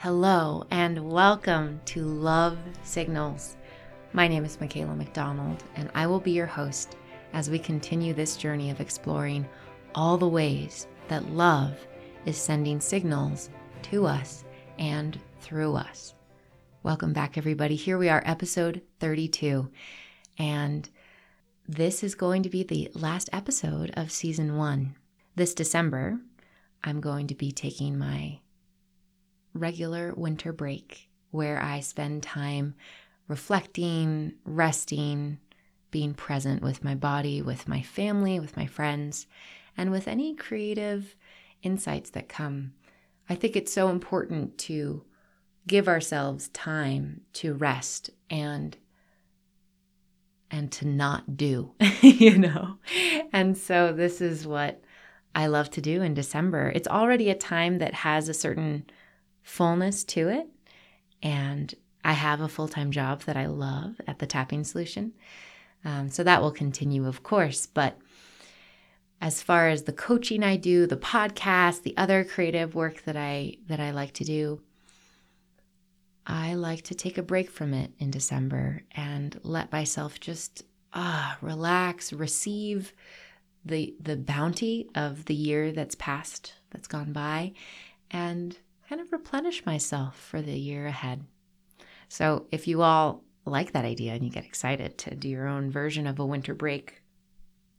Hello, and welcome to Love Signals. My name is Makayla McDonald, and I will be your host as we continue this journey of exploring all the ways that love is sending signals to us and through us. Welcome back, everybody. Here we are, episode 32. And this is going to be the last episode of season one. This December, I'm going to be taking my regular winter break where I spend time reflecting, resting, being present with my body, with my family, with my friends, and with any creative insights that come. I think it's so important to give ourselves time to rest and and to not do, you know. And so this is what I love to do in December. It's already a time that has a certain fullness to it. And I have a full time job that I love at the Tapping Solution. Um, so that will continue, of course. But as far as the coaching I do, the podcast, the other creative work that I that I like to do, I like to take a break from it in December and let myself just ah relax, receive the the bounty of the year that's passed, that's gone by, and kind of replenish myself for the year ahead. So, if you all like that idea and you get excited to do your own version of a winter break,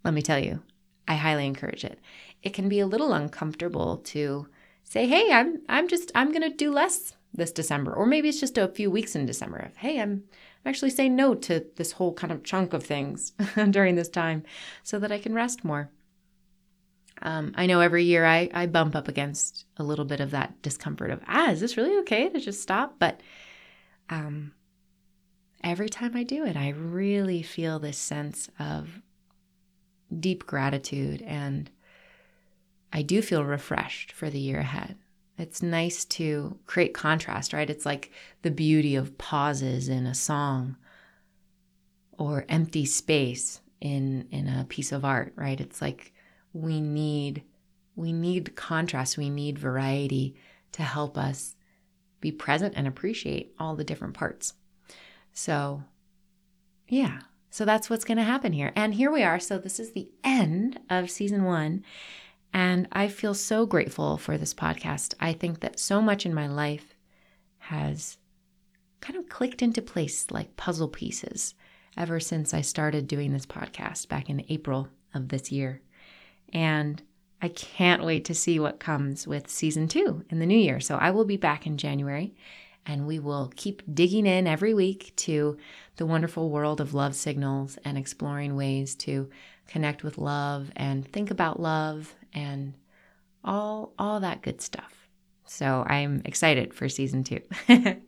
let me tell you, I highly encourage it. It can be a little uncomfortable to say, "Hey, I'm I'm just I'm going to do less this December." Or maybe it's just a few weeks in December of, "Hey, I'm I'm actually saying no to this whole kind of chunk of things during this time so that I can rest more." Um, I know every year I, I bump up against a little bit of that discomfort of, ah, is this really okay to just stop? But um, every time I do it, I really feel this sense of deep gratitude and I do feel refreshed for the year ahead. It's nice to create contrast, right? It's like the beauty of pauses in a song or empty space in in a piece of art, right? It's like we need we need contrast, we need variety to help us be present and appreciate all the different parts. So, yeah. So that's what's going to happen here. And here we are. So this is the end of season 1, and I feel so grateful for this podcast. I think that so much in my life has kind of clicked into place like puzzle pieces ever since I started doing this podcast back in April of this year. And I can't wait to see what comes with season two in the new year. So I will be back in January and we will keep digging in every week to the wonderful world of love signals and exploring ways to connect with love and think about love and all all that good stuff. So I'm excited for season 2.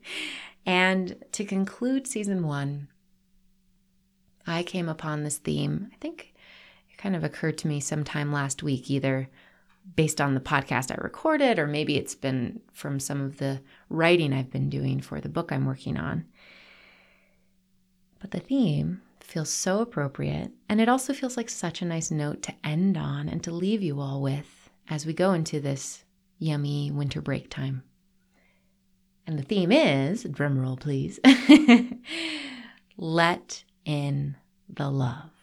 and to conclude season 1, I came upon this theme, I think kind of occurred to me sometime last week, either based on the podcast I recorded, or maybe it's been from some of the writing I've been doing for the book I'm working on. But the theme feels so appropriate, and it also feels like such a nice note to end on and to leave you all with as we go into this yummy winter break time. And the theme is drumroll, please let in the love.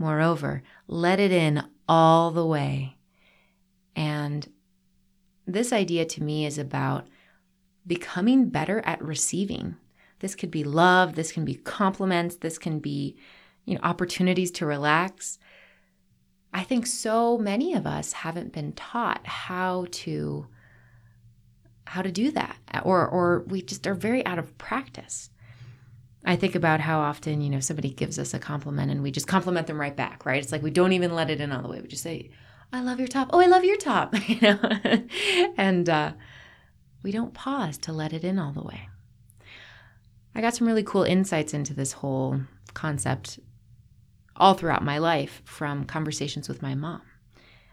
Moreover, let it in all the way. And this idea to me is about becoming better at receiving. This could be love, this can be compliments, this can be, you know, opportunities to relax. I think so many of us haven't been taught how to how to do that or or we just are very out of practice. I think about how often, you know, somebody gives us a compliment and we just compliment them right back, right? It's like we don't even let it in all the way. We just say, I love your top. Oh, I love your top, you know? and uh, we don't pause to let it in all the way. I got some really cool insights into this whole concept all throughout my life from conversations with my mom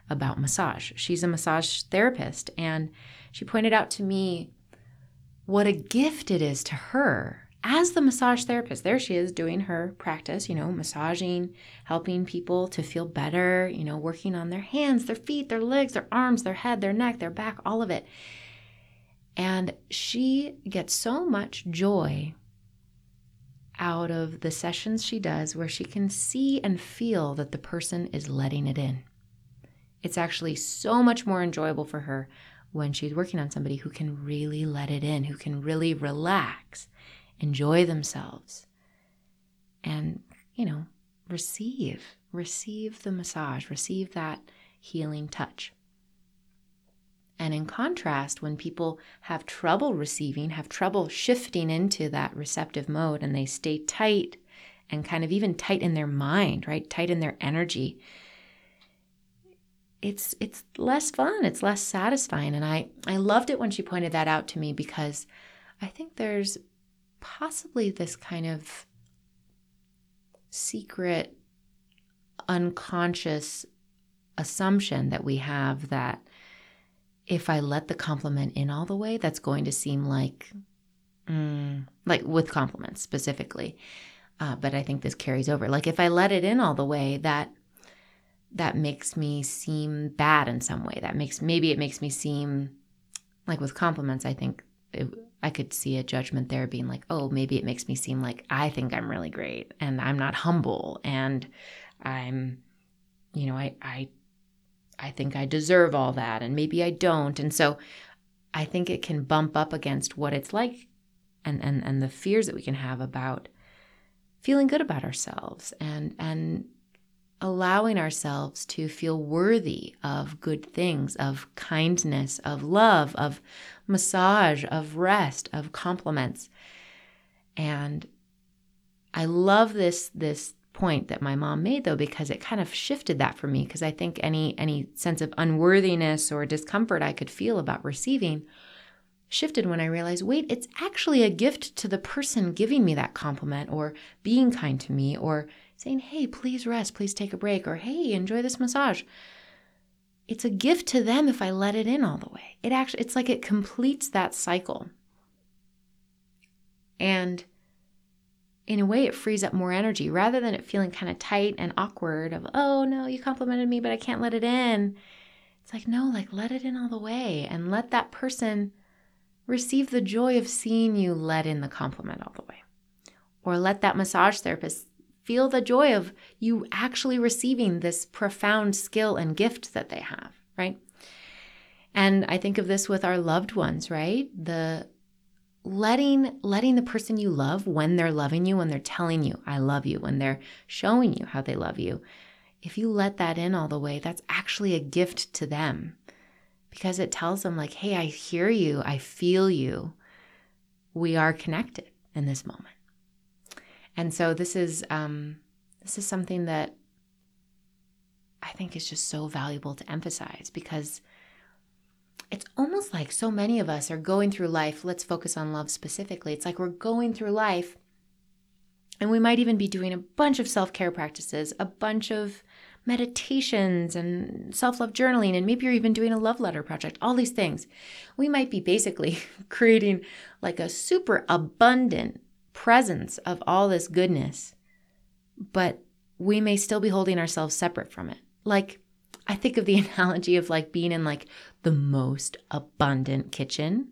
about massage. She's a massage therapist, and she pointed out to me what a gift it is to her as the massage therapist, there she is doing her practice, you know, massaging, helping people to feel better, you know, working on their hands, their feet, their legs, their arms, their head, their neck, their back, all of it. And she gets so much joy out of the sessions she does where she can see and feel that the person is letting it in. It's actually so much more enjoyable for her when she's working on somebody who can really let it in, who can really relax, enjoy themselves, and, you know, receive, receive the massage, receive that healing touch. And in contrast, when people have trouble receiving, have trouble shifting into that receptive mode, and they stay tight and kind of even tight in their mind, right? Tight in their energy. It's it's less fun, it's less satisfying. And I, I loved it when she pointed that out to me because I think there's possibly this kind of secret unconscious assumption that we have that if I let the compliment in all the way, that's going to seem like, mm, like with compliments specifically. Uh, but I think this carries over. Like if I let it in all the way, that that makes me seem bad in some way. That makes maybe it makes me seem like with compliments. I think it, I could see a judgment there being like, oh, maybe it makes me seem like I think I'm really great and I'm not humble and I'm, you know, I I I think I deserve all that, and maybe I don't. And so I think it can bump up against what it's like and, and, and the fears that we can have about feeling good about ourselves and, and allowing ourselves to feel worthy of good things, of kindness, of love, of massage, of rest, of compliments. And I love this this point that my mom made though because it kind of shifted that for me because I think any any sense of unworthiness or discomfort I could feel about receiving shifted when I realized wait it's actually a gift to the person giving me that compliment or being kind to me or saying hey please rest please take a break or hey enjoy this massage. It's a gift to them if I let it in all the way. It actually it's like it completes that cycle. And in a way it frees up more energy rather than it feeling kind of tight and awkward of oh no you complimented me but i can't let it in. It's like no like let it in all the way and let that person receive the joy of seeing you let in the compliment all the way. Or let that massage therapist feel the joy of you actually receiving this profound skill and gift that they have right? And i think of this with our loved ones right? The letting letting the person you love when they're loving you when they're telling you i love you when they're showing you how they love you if you let that in all the way that's actually a gift to them. Because it tells them like hey i hear you. I feel you. We are connected in this moment and so this is um, this is something that i think is just so valuable to emphasize because it's almost like so many of us are going through life. Let's focus on love specifically. It's like we're going through life and we might even be doing a bunch of self care practices, a bunch of meditations and self love journaling, and maybe you're even doing a love letter project, all these things. We might be basically creating like a super abundant presence of all this goodness, but we may still be holding ourselves separate from it. Like, I think of the analogy of like being in like the most abundant kitchen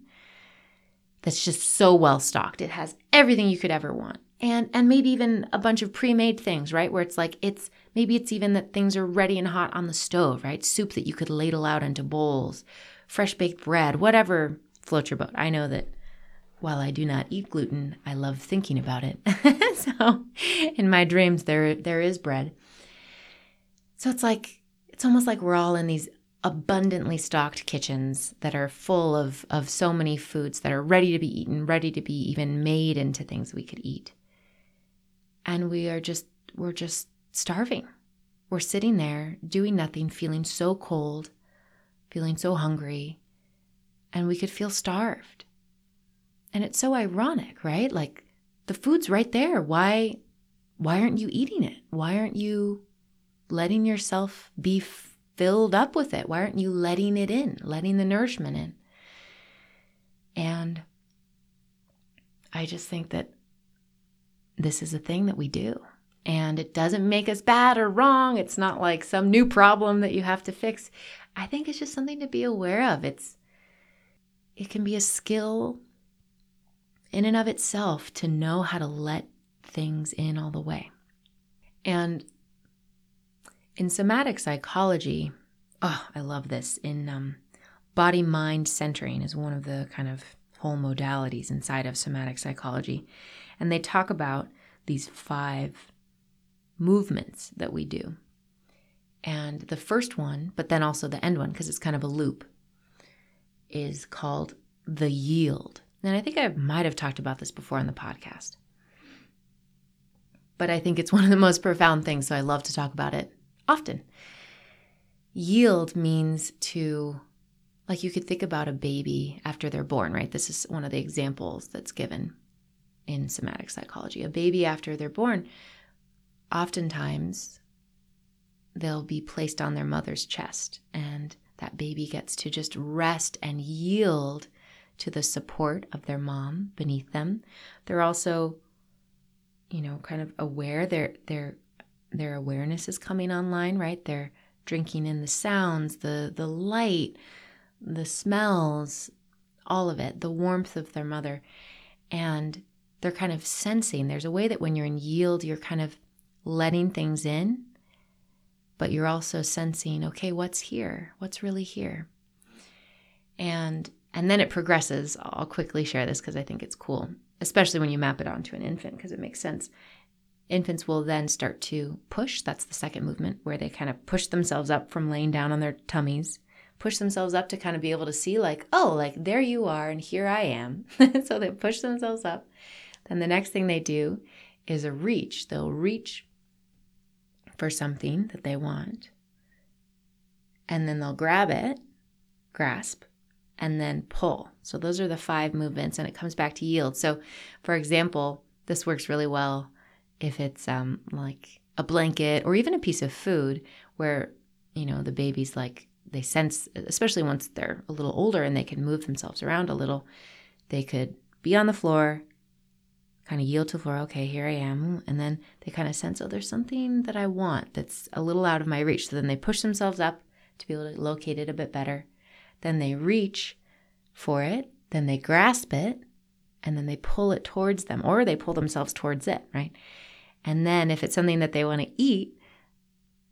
that's just so well stocked. It has everything you could ever want. And and maybe even a bunch of pre-made things, right? Where it's like it's maybe it's even that things are ready and hot on the stove, right? Soup that you could ladle out into bowls, fresh baked bread, whatever floats your boat. I know that while I do not eat gluten, I love thinking about it. so in my dreams there there is bread. So it's like it's almost like we're all in these abundantly stocked kitchens that are full of, of so many foods that are ready to be eaten, ready to be even made into things we could eat. And we are just, we're just starving. We're sitting there doing nothing, feeling so cold, feeling so hungry, and we could feel starved. And it's so ironic, right? Like the food's right there. Why why aren't you eating it? Why aren't you letting yourself be filled up with it? Why aren't you letting it in, letting the nourishment in? And I just think that this is a thing that we do. And it doesn't make us bad or wrong. It's not like some new problem that you have to fix. I think it's just something to be aware of. It's it can be a skill in and of itself to know how to let things in all the way. And in somatic psychology, oh, I love this. In um, body mind centering is one of the kind of whole modalities inside of somatic psychology. And they talk about these five movements that we do. And the first one, but then also the end one, because it's kind of a loop, is called the yield. And I think I might have talked about this before on the podcast. But I think it's one of the most profound things, so I love to talk about it often. Yield means to, like you could think about a baby after they're born, right? This is one of the examples that's given in somatic psychology. A baby after they're born, oftentimes they'll be placed on their mother's chest, and that baby gets to just rest and yield to the support of their mom beneath them. They're also, you know, kind of aware. Their their their awareness is coming online, right? They're drinking in the sounds, the the light, the smells, all of it, the warmth of their mother. And they're kind of sensing. There's a way that when you're in yield, you're kind of letting things in, but you're also sensing, okay, what's here? What's really here? And and then it progresses. I'll quickly share this because I think it's cool, especially when you map it onto an infant because it makes sense. Infants will then start to push. That's the second movement where they kind of push themselves up from laying down on their tummies, push themselves up to kind of be able to see, like, oh, like there you are, and here I am. so they push themselves up. Then the next thing they do is a reach. They'll reach for something that they want, and then they'll grab it, grasp, and then pull. So those are the five movements, and it comes back to yield. So, for example, this works really well if it's um, like a blanket or even a piece of food where you know the baby's like they sense, especially once they're a little older and they can move themselves around a little, they could be on the floor, kind of yield to the floor. Okay, here I am, and then they kind of sense, oh, there's something that I want that's a little out of my reach. So then they push themselves up to be able to locate it a bit better then they reach for it, then they grasp it, and then they pull it towards them, or they pull themselves towards it, right? And then if it's something that they want to eat,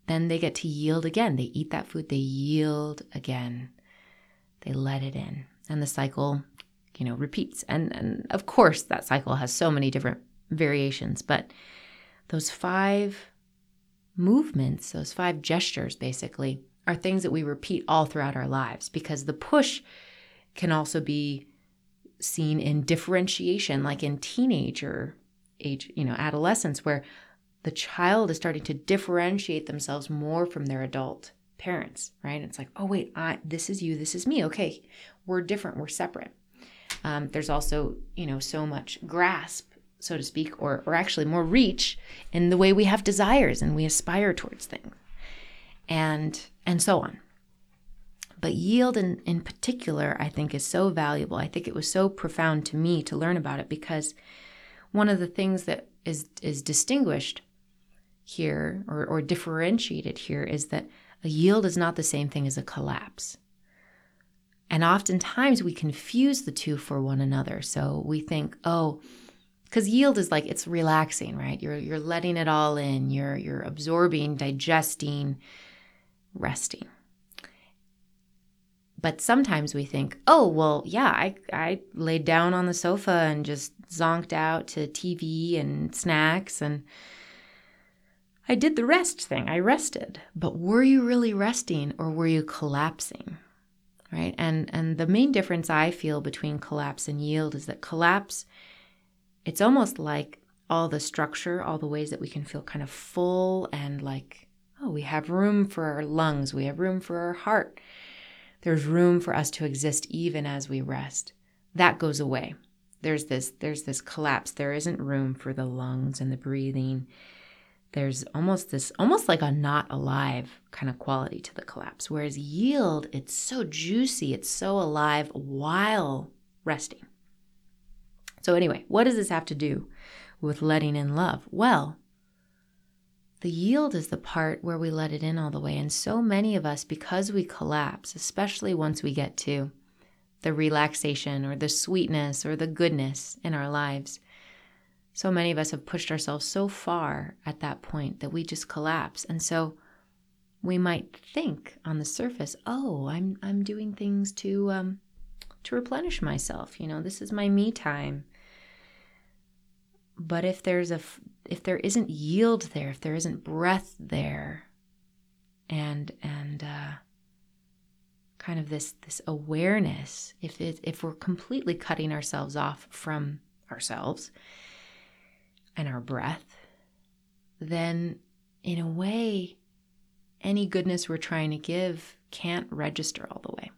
then they get to yield again. They eat that food, they yield again. They let it in. And the cycle, you know, repeats. And and of course that cycle has so many different variations, but those five movements, those five gestures basically, are things that we repeat all throughout our lives because the push can also be seen in differentiation, like in teenager age, you know, adolescence, where the child is starting to differentiate themselves more from their adult parents, right? It's like, oh, wait, I, this is you, this is me. Okay, we're different, we're separate. Um, there's also, you know, so much grasp, so to speak, or, or actually more reach in the way we have desires and we aspire towards things and and so on. But yield in, in particular, I think, is so valuable. I think it was so profound to me to learn about it because one of the things that is is distinguished here or, or differentiated here is that a yield is not the same thing as a collapse. And oftentimes we confuse the two for one another. So we think, oh, because yield is like it's relaxing, right? You're you're letting it all in. You're you're absorbing, digesting, resting. But sometimes we think, oh, well, yeah, I, I laid down on the sofa and just zonked out to TV and snacks and I did the rest thing. I rested. But were you really resting or were you collapsing? Right? And and the main difference I feel between collapse and yield is that collapse it's almost like all the structure, all the ways that we can feel kind of full and like Oh, we have room for our lungs, we have room for our heart. There's room for us to exist even as we rest. That goes away. There's this there's this collapse. There isn't room for the lungs and the breathing. There's almost this almost like a not alive kind of quality to the collapse. Whereas yield, it's so juicy, it's so alive while resting. So anyway, what does this have to do with letting in love? Well, the yield is the part where we let it in all the way. And so many of us, because we collapse, especially once we get to the relaxation or the sweetness or the goodness in our lives. So many of us have pushed ourselves so far at that point that we just collapse. And so we might think on the surface, "Oh, I'm I'm doing things to um, to replenish myself. You know, this is my me time." But if there's a if there isn't yield there, if there isn't breath there, and and uh, kind of this this awareness, if it, if we're completely cutting ourselves off from ourselves and our breath, then in a way, any goodness we're trying to give can't register all the way.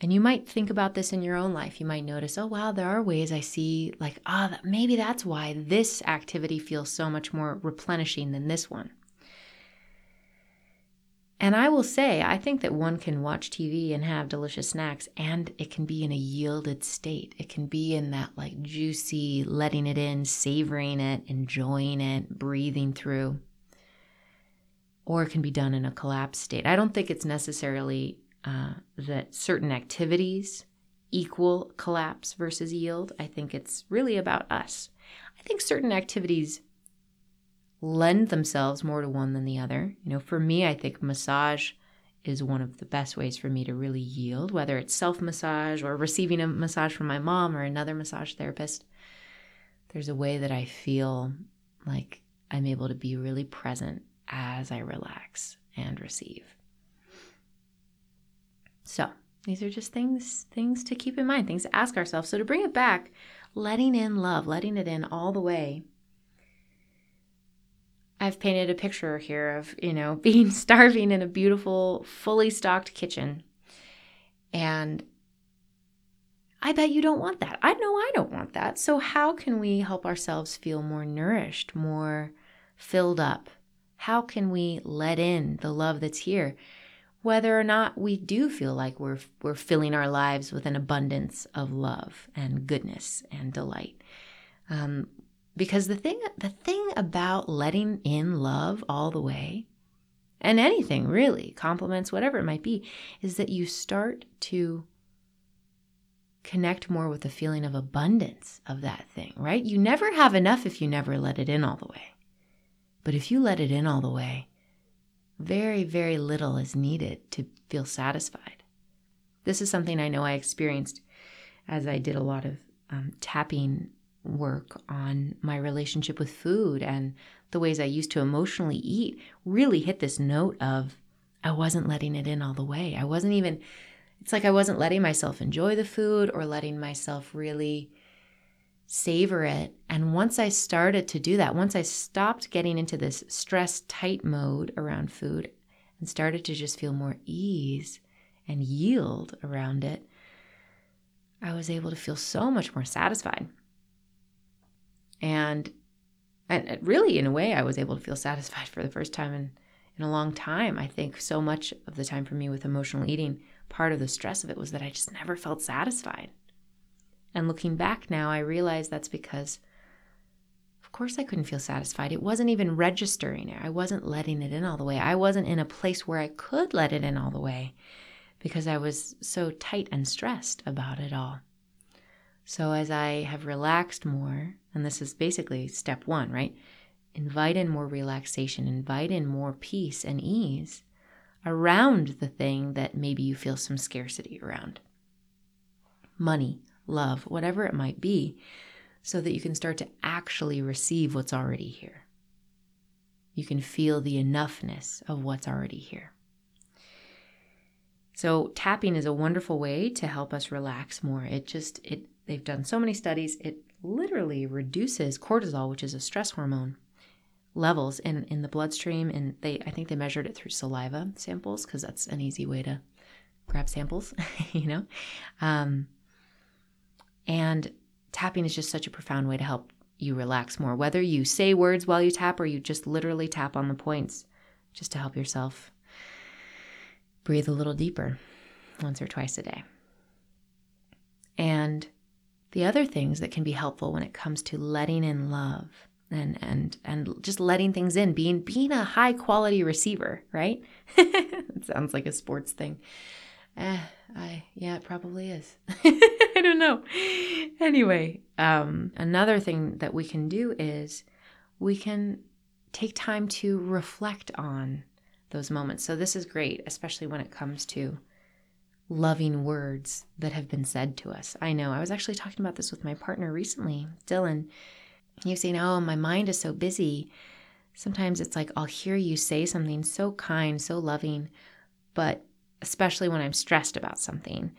And you might think about this in your own life. You might notice, oh, wow, there are ways I see, like, ah, oh, maybe that's why this activity feels so much more replenishing than this one. And I will say, I think that one can watch TV and have delicious snacks, and it can be in a yielded state. It can be in that like juicy, letting it in, savoring it, enjoying it, breathing through. Or it can be done in a collapsed state. I don't think it's necessarily uh, that certain activities equal collapse versus yield. I think it's really about us. I think certain activities lend themselves more to one than the other. You know, for me, I think massage is one of the best ways for me to really yield, whether it's self massage or receiving a massage from my mom or another massage therapist. There's a way that I feel like I'm able to be really present as I relax and receive. So, these are just things things to keep in mind, things to ask ourselves. So to bring it back, letting in love, letting it in all the way I've painted a picture here of, you know, being starving in a beautiful, fully stocked kitchen. And I bet you don't want that. I know I don't want that. So, how can we help ourselves feel more nourished, more filled up? How can we let in the love that's here? Whether or not we do feel like we're, we're filling our lives with an abundance of love and goodness and delight. Um, because the thing the thing about letting in love all the way and anything really, compliments, whatever it might be, is that you start to connect more with the feeling of abundance of that thing, right? You never have enough if you never let it in all the way. But if you let it in all the way, very, very little is needed to feel satisfied. This is something I know I experienced as I did a lot of um, tapping work on my relationship with food and the ways I used to emotionally eat really hit this note of I wasn't letting it in all the way. I wasn't even, it's like I wasn't letting myself enjoy the food or letting myself really savor it. And once I started to do that, once I stopped getting into this stress tight mode around food and started to just feel more ease and yield around it, I was able to feel so much more satisfied. And and really in a way I was able to feel satisfied for the first time in in a long time. I think so much of the time for me with emotional eating, part of the stress of it was that I just never felt satisfied. And looking back now, I realize that's because of course I couldn't feel satisfied. It wasn't even registering it. I wasn't letting it in all the way. I wasn't in a place where I could let it in all the way because I was so tight and stressed about it all. So as I have relaxed more, and this is basically step one, right? Invite in more relaxation, invite in more peace and ease around the thing that maybe you feel some scarcity around money, love, whatever it might be, so that you can start to actually receive what's already here. You can feel the enoughness of what's already here. So tapping is a wonderful way to help us relax more. It just it they've done so many studies. It literally reduces cortisol, which is a stress hormone, levels in, in the bloodstream. And they, I think they measured it through saliva samples because that's an easy way to grab samples, you know? Um, and tapping is just such a profound way to help you relax more, whether you say words while you tap or you just literally tap on the points just to help yourself breathe a little deeper once or twice a day. And the other things that can be helpful when it comes to letting in love and and and just letting things in being being a high quality receiver right? It sounds like a sports thing eh, i Yeah, it probably is. I don't know. Anyway, um, another thing that we can do is we can take time to reflect on those moments. So, this is great, especially when it comes to loving words that have been said to us. I know I was actually talking about this with my partner recently, Dylan. He was saying, Oh, my mind is so busy. Sometimes it's like I'll hear you say something so kind, so loving, but especially when I'm stressed about something,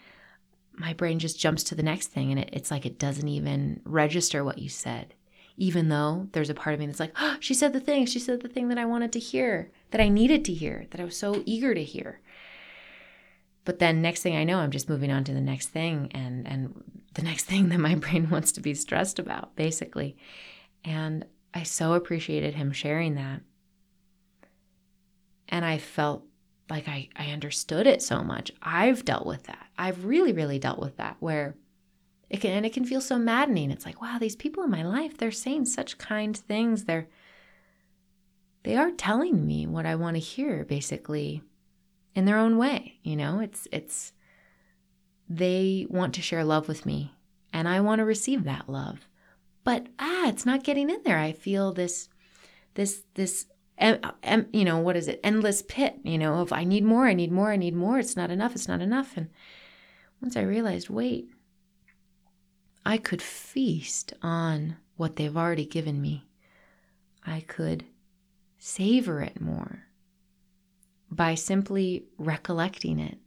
my brain just jumps to the next thing and it, it's like it doesn't even register what you said. Even though there's a part of me that's like, oh, she said the thing, she said the thing that I wanted to hear, that I needed to hear, that I was so eager to hear. But then next thing I know, I'm just moving on to the next thing and and the next thing that my brain wants to be stressed about, basically. And I so appreciated him sharing that. And I felt like I, I understood it so much. I've dealt with that. I've really, really dealt with that where it can and it can feel so maddening. It's like, wow, these people in my life, they're saying such kind things. They're they are telling me what I want to hear, basically in their own way. You know, it's it's they want to share love with me and I want to receive that love. But ah, it's not getting in there. I feel this this this em, you know what is it? Endless pit you know of i need more i need more i need more. It's not enough it's not enough. And once i realized wait i could feast on what they've already given me. I could savor it more by simply recollecting it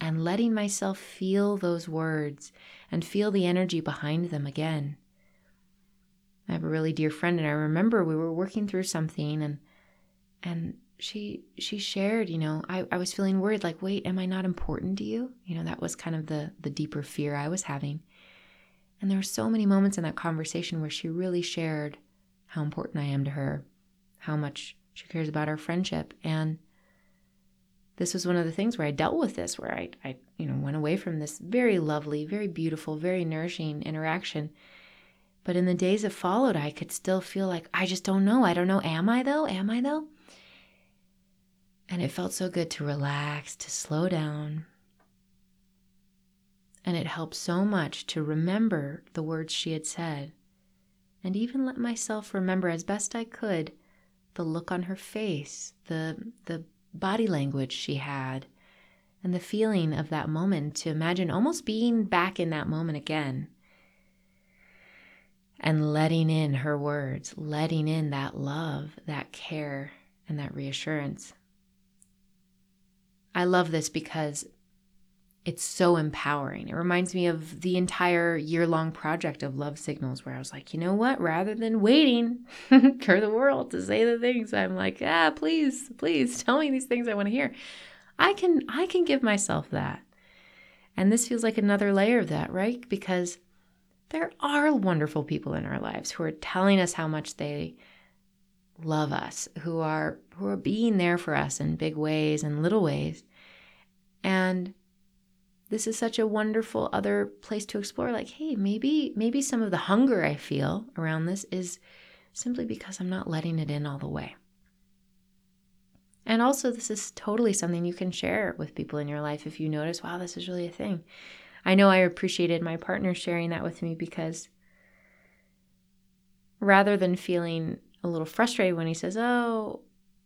and letting myself feel those words and feel the energy behind them again. I have a really dear friend, and I remember we were working through something, and and she she shared, you know, I, I was feeling worried, like, wait, am I not important to you? You know, that was kind of the the deeper fear I was having. And there were so many moments in that conversation where she really shared how important I am to her, how much she cares about our friendship. And this was one of the things where I dealt with this, where I, I, you know, went away from this very lovely, very beautiful, very nourishing interaction. But in the days that followed, I could still feel like, I just don't know. I don't know. Am I though? Am I though? And it felt so good to relax, to slow down. And it helped so much to remember the words she had said, and even let myself remember as best I could the look on her face, the, the body language she had, and the feeling of that moment to imagine almost being back in that moment again and letting in her words, letting in that love, that care, and that reassurance. I love this because it's so empowering. It reminds me of the entire year long project of Love Signals, where I was like, you know what? Rather than waiting for the world to say the things, I'm like, ah, please, please tell me these things I want to hear. I can, I can give myself that. And this feels like another layer of that, right? Because there are wonderful people in our lives who are telling us how much they love us, who are who are being there for us in big ways and little ways. And this is such a wonderful other place to explore like, hey, maybe maybe some of the hunger I feel around this is simply because I'm not letting it in all the way. And also, this is totally something you can share with people in your life if you notice, wow, this is really a thing. I know I appreciated my partner sharing that with me because rather than feeling a little frustrated when he says, "Oh,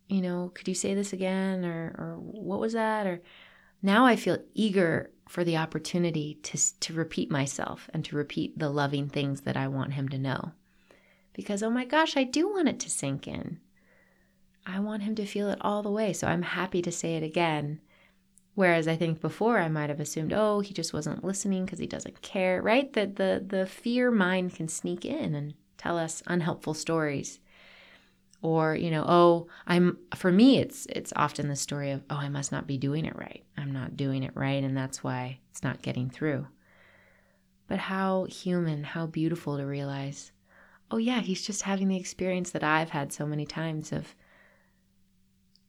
you know, could you say this again?" or or what was that? Or now I feel eager for the opportunity to to repeat myself and to repeat the loving things that I want him to know. Because oh my gosh, I do want it to sink in. I want him to feel it all the way. So I'm happy to say it again. Whereas I think before I might have assumed, oh, he just wasn't listening because he doesn't care, right? That the the fear mind can sneak in and tell us unhelpful stories or you know oh i'm for me it's it's often the story of oh i must not be doing it right. I'm not doing it right and that's why it's not getting through. But how human how beautiful to realize oh yeah he's just having the experience that i've had so many times of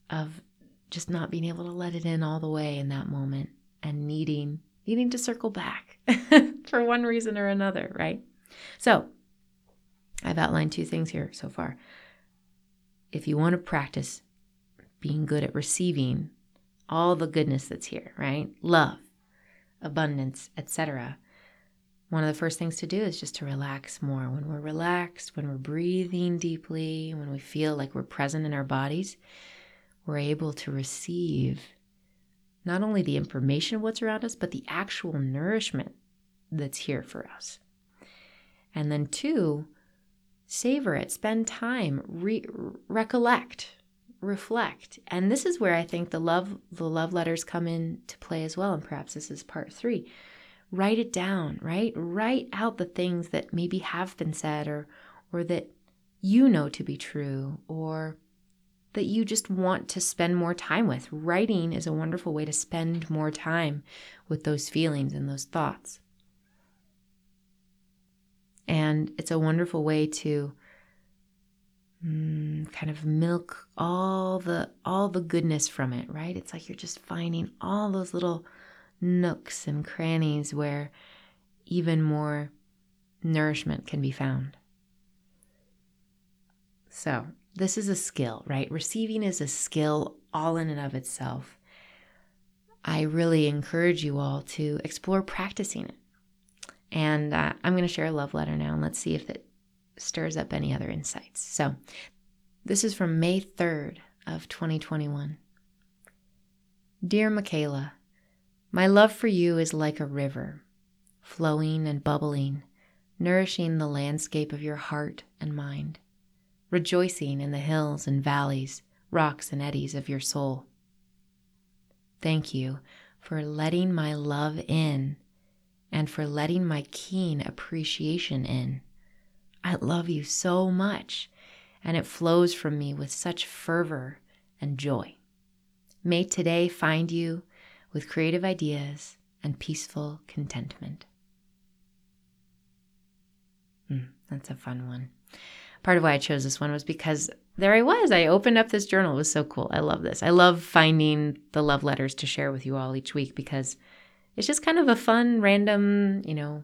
of just not being able to let it in all the way in that moment and needing needing to circle back for one reason or another right? So i've outlined two things here so far if you want to practice being good at receiving all the goodness that's here, right? Love, abundance, etc. One of the first things to do is just to relax more. When we're relaxed, when we're breathing deeply, when we feel like we're present in our bodies, we're able to receive not only the information of what's around us, but the actual nourishment that's here for us. And then, two, savor it, spend time, re- recollect, reflect. And this is where I think the love the love letters come in to play as well. And perhaps this is part three. Write it down, right? Write out the things that maybe have been said or or that you know to be true or that you just want to spend more time with. Writing is a wonderful way to spend more time with those feelings and those thoughts. And it's a wonderful way to mm, kind of milk all the all the goodness from it, right? It's like you're just finding all those little nooks and crannies where even more nourishment can be found. So, this is a skill, right? Receiving is a skill all in and of itself. I really encourage you all to explore practicing it. And uh, I'm going to share a love letter now, and let's see if it stirs up any other insights. So, this is from May 3rd of 2021. Dear Makayla, my love for you is like a river, flowing and bubbling, nourishing the landscape of your heart and mind, rejoicing in the hills and valleys, rocks and eddies of your soul. Thank you for letting my love in and for letting my keen appreciation in. I love you so much, and it flows from me with such fervor and joy. May today find you with creative ideas and peaceful contentment. Mm, that's a fun one. Part of why I chose this one was because there I was. I opened up this journal. It was so cool. I love this. I love finding the love letters to share with you all each week because it's just kind of a fun, random, you know,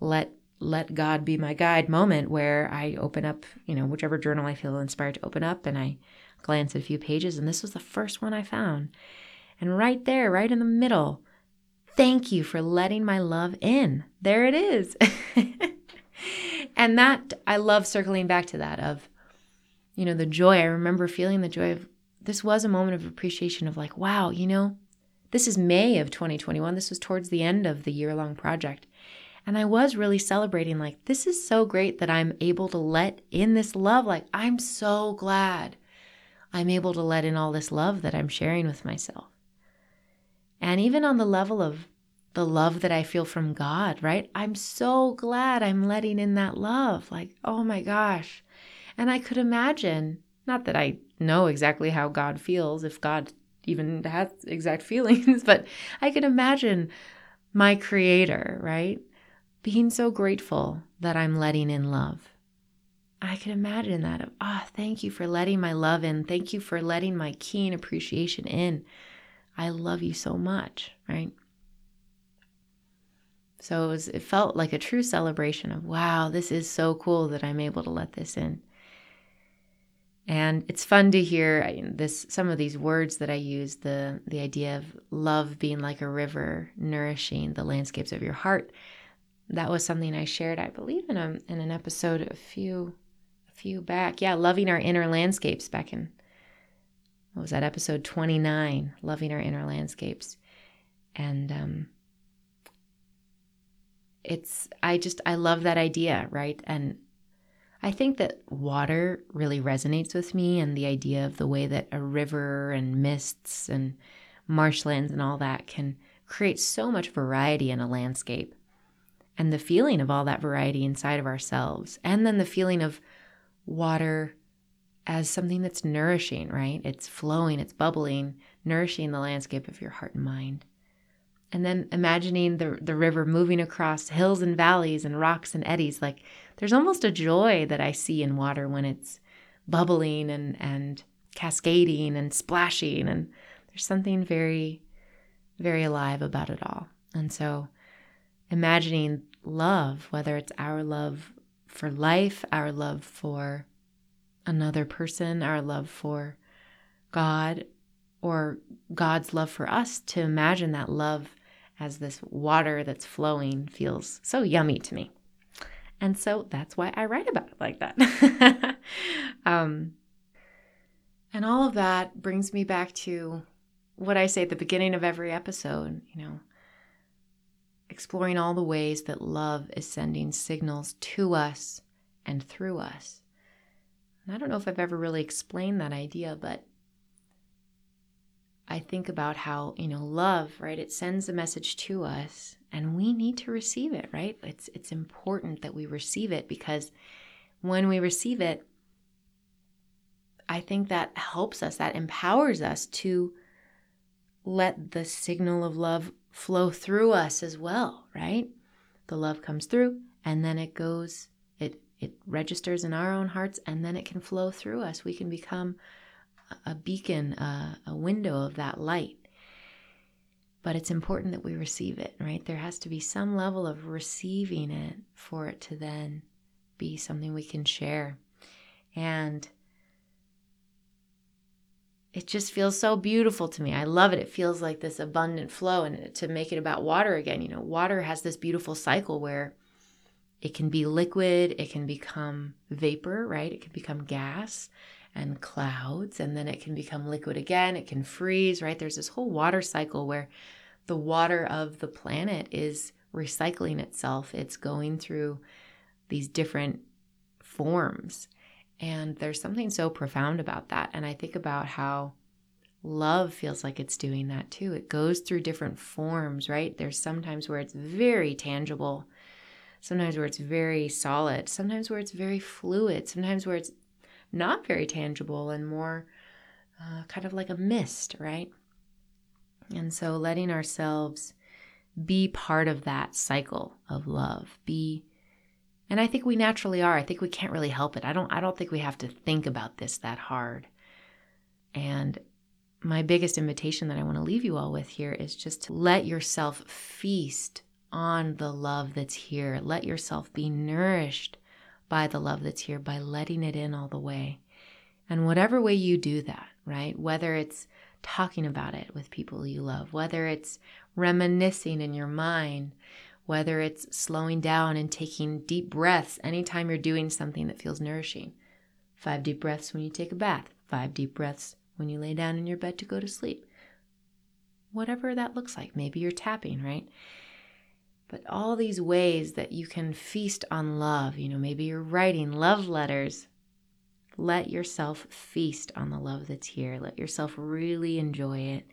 let let God be my guide moment where I open up, you know, whichever journal I feel inspired to open up and I glance at a few pages. And this was the first one I found. And right there, right in the middle, thank you for letting my love in. There it is. and that, I love circling back to that of, you know, the joy. I remember feeling the joy of this was a moment of appreciation of like, wow, you know, this is May of 2021. This was towards the end of the year long project. And I was really celebrating, like, this is so great that I'm able to let in this love. Like, I'm so glad I'm able to let in all this love that I'm sharing with myself. And even on the level of the love that I feel from God, right? I'm so glad I'm letting in that love. Like, oh my gosh. And I could imagine, not that I know exactly how God feels, if God even has exact feelings, but I can imagine my creator, right? being so grateful that I'm letting in love. I can imagine that of, ah, oh, thank you for letting my love in. Thank you for letting my keen appreciation in. I love you so much, right? So it, was, it felt like a true celebration of, wow, this is so cool that I'm able to let this in. And it's fun to hear this some of these words that I use the the idea of love being like a river nourishing the landscapes of your heart that was something I shared, I believe, in a in an episode a few a few back. Yeah, loving our inner landscapes back in what was that episode twenty nine? Loving our inner landscapes, and um, it's I just I love that idea, right? And I think that water really resonates with me, and the idea of the way that a river and mists and marshlands and all that can create so much variety in a landscape and the feeling of all that variety inside of ourselves. And then the feeling of water as something that's nourishing, right? It's flowing, it's bubbling, nourishing the landscape of your heart and mind. And then imagining the, the river moving across hills and valleys and rocks and eddies. Like there's almost a joy that I see in water when it's bubbling and, and cascading and splashing. And there's something very, very alive about it all. And so imagining love, whether it's our love for life, our love for another person, our love for God, or God's love for us, to imagine that love as this water that's flowing feels so yummy to me. And so that's why I write about it like that. um, and all of that brings me back to what I say at the beginning of every episode, you know, exploring all the ways that love is sending signals to us and through us. And I don't know if I've ever really explained that idea, but I think about how, you know, love, right? It sends a message to us and we need to receive it, right? It's it's important that we receive it because when we receive it, I think that helps us, that empowers us to let the signal of love flow through us as well, right? The love comes through and then it goes it it registers in our own hearts and then it can flow through us. We can become a beacon, a, a window of that light. But it's important that we receive it, right? There has to be some level of receiving it for it to then be something we can share. And it just feels so beautiful to me. I love it. It feels like this abundant flow. And to make it about water again, you know, water has this beautiful cycle where it can be liquid, it can become vapor, right? It can become gas and clouds, and then it can become liquid again. It can freeze, right? There's this whole water cycle where the water of the planet is recycling itself, it's going through these different forms. And there's something so profound about that. And I think about how love feels like it's doing that too. It goes through different forms, right? There's sometimes where it's very tangible, sometimes where it's very solid, sometimes where it's very fluid, sometimes where it's not very tangible and more uh, kind of like a mist, right? And so letting ourselves be part of that cycle of love, be and I think we naturally are. I think we can't really help it. I don't I don't think we have to think about this that hard. And my biggest invitation that I want to leave you all with here is just to let yourself feast on the love that's here. Let yourself be nourished by the love that's here by letting it in all the way. And whatever way you do that, right? Whether it's talking about it with people you love, whether it's reminiscing in your mind, whether it's slowing down and taking deep breaths anytime you're doing something that feels nourishing. Five deep breaths when you take a bath, five deep breaths when you lay down in your bed to go to sleep. Whatever that looks like. Maybe you're tapping, right? But all these ways that you can feast on love, you know, maybe you're writing love letters. Let yourself feast on the love that's here. Let yourself really enjoy it.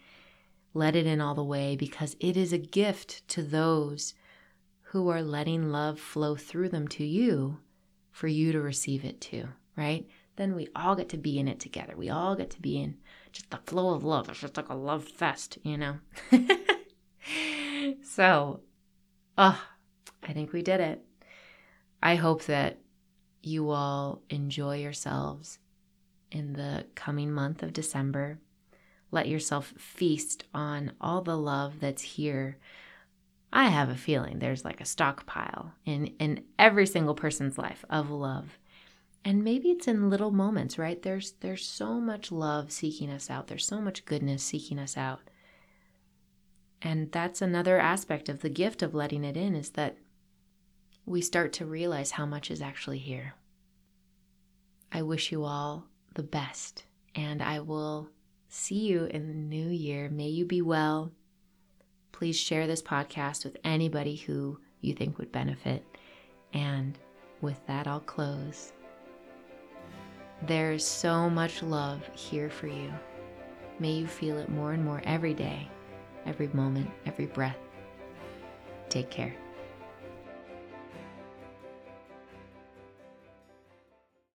Let it in all the way because it is a gift to those who are letting love flow through them to you for you to receive it too, right? Then we all get to be in it together. We all get to be in just the flow of love. It's just like a love fest, you know? so, oh, I think we did it. I hope that you all enjoy yourselves in the coming month of December. Let yourself feast on all the love that's here I have a feeling there's like a stockpile in, in every single person's life of love. And maybe it's in little moments, right? There's there's so much love seeking us out. There's so much goodness seeking us out. And that's another aspect of the gift of letting it in is that we start to realize how much is actually here. I wish you all the best, and I will see you in the new year. May you be well please share this podcast with anybody who you think would benefit. And with that, I'll close. There's so much love here for you. May you feel it more and more every day, every moment, every breath. Take care.